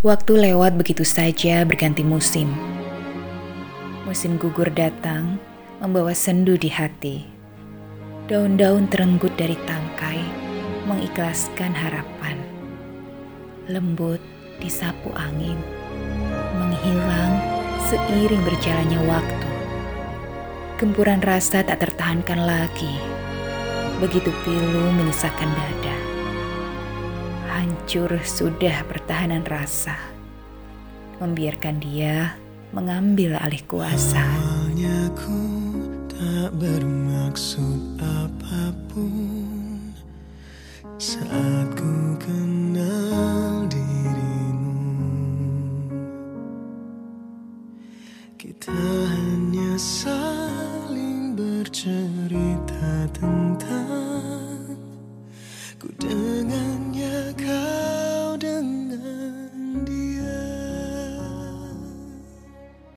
Waktu lewat begitu saja berganti musim. Musim gugur datang, membawa sendu di hati. Daun-daun terenggut dari tangkai, mengikhlaskan harapan. Lembut disapu angin, menghilang seiring berjalannya waktu. Gempuran rasa tak tertahankan lagi. Begitu pilu menyisakan dada hancur sudah pertahanan rasa. Membiarkan dia mengambil alih kuasa. Soalnya ku tak bermaksud apa pun saat ku kenal dirimu. Kita hanya saling bercerita tentang ku dengannya.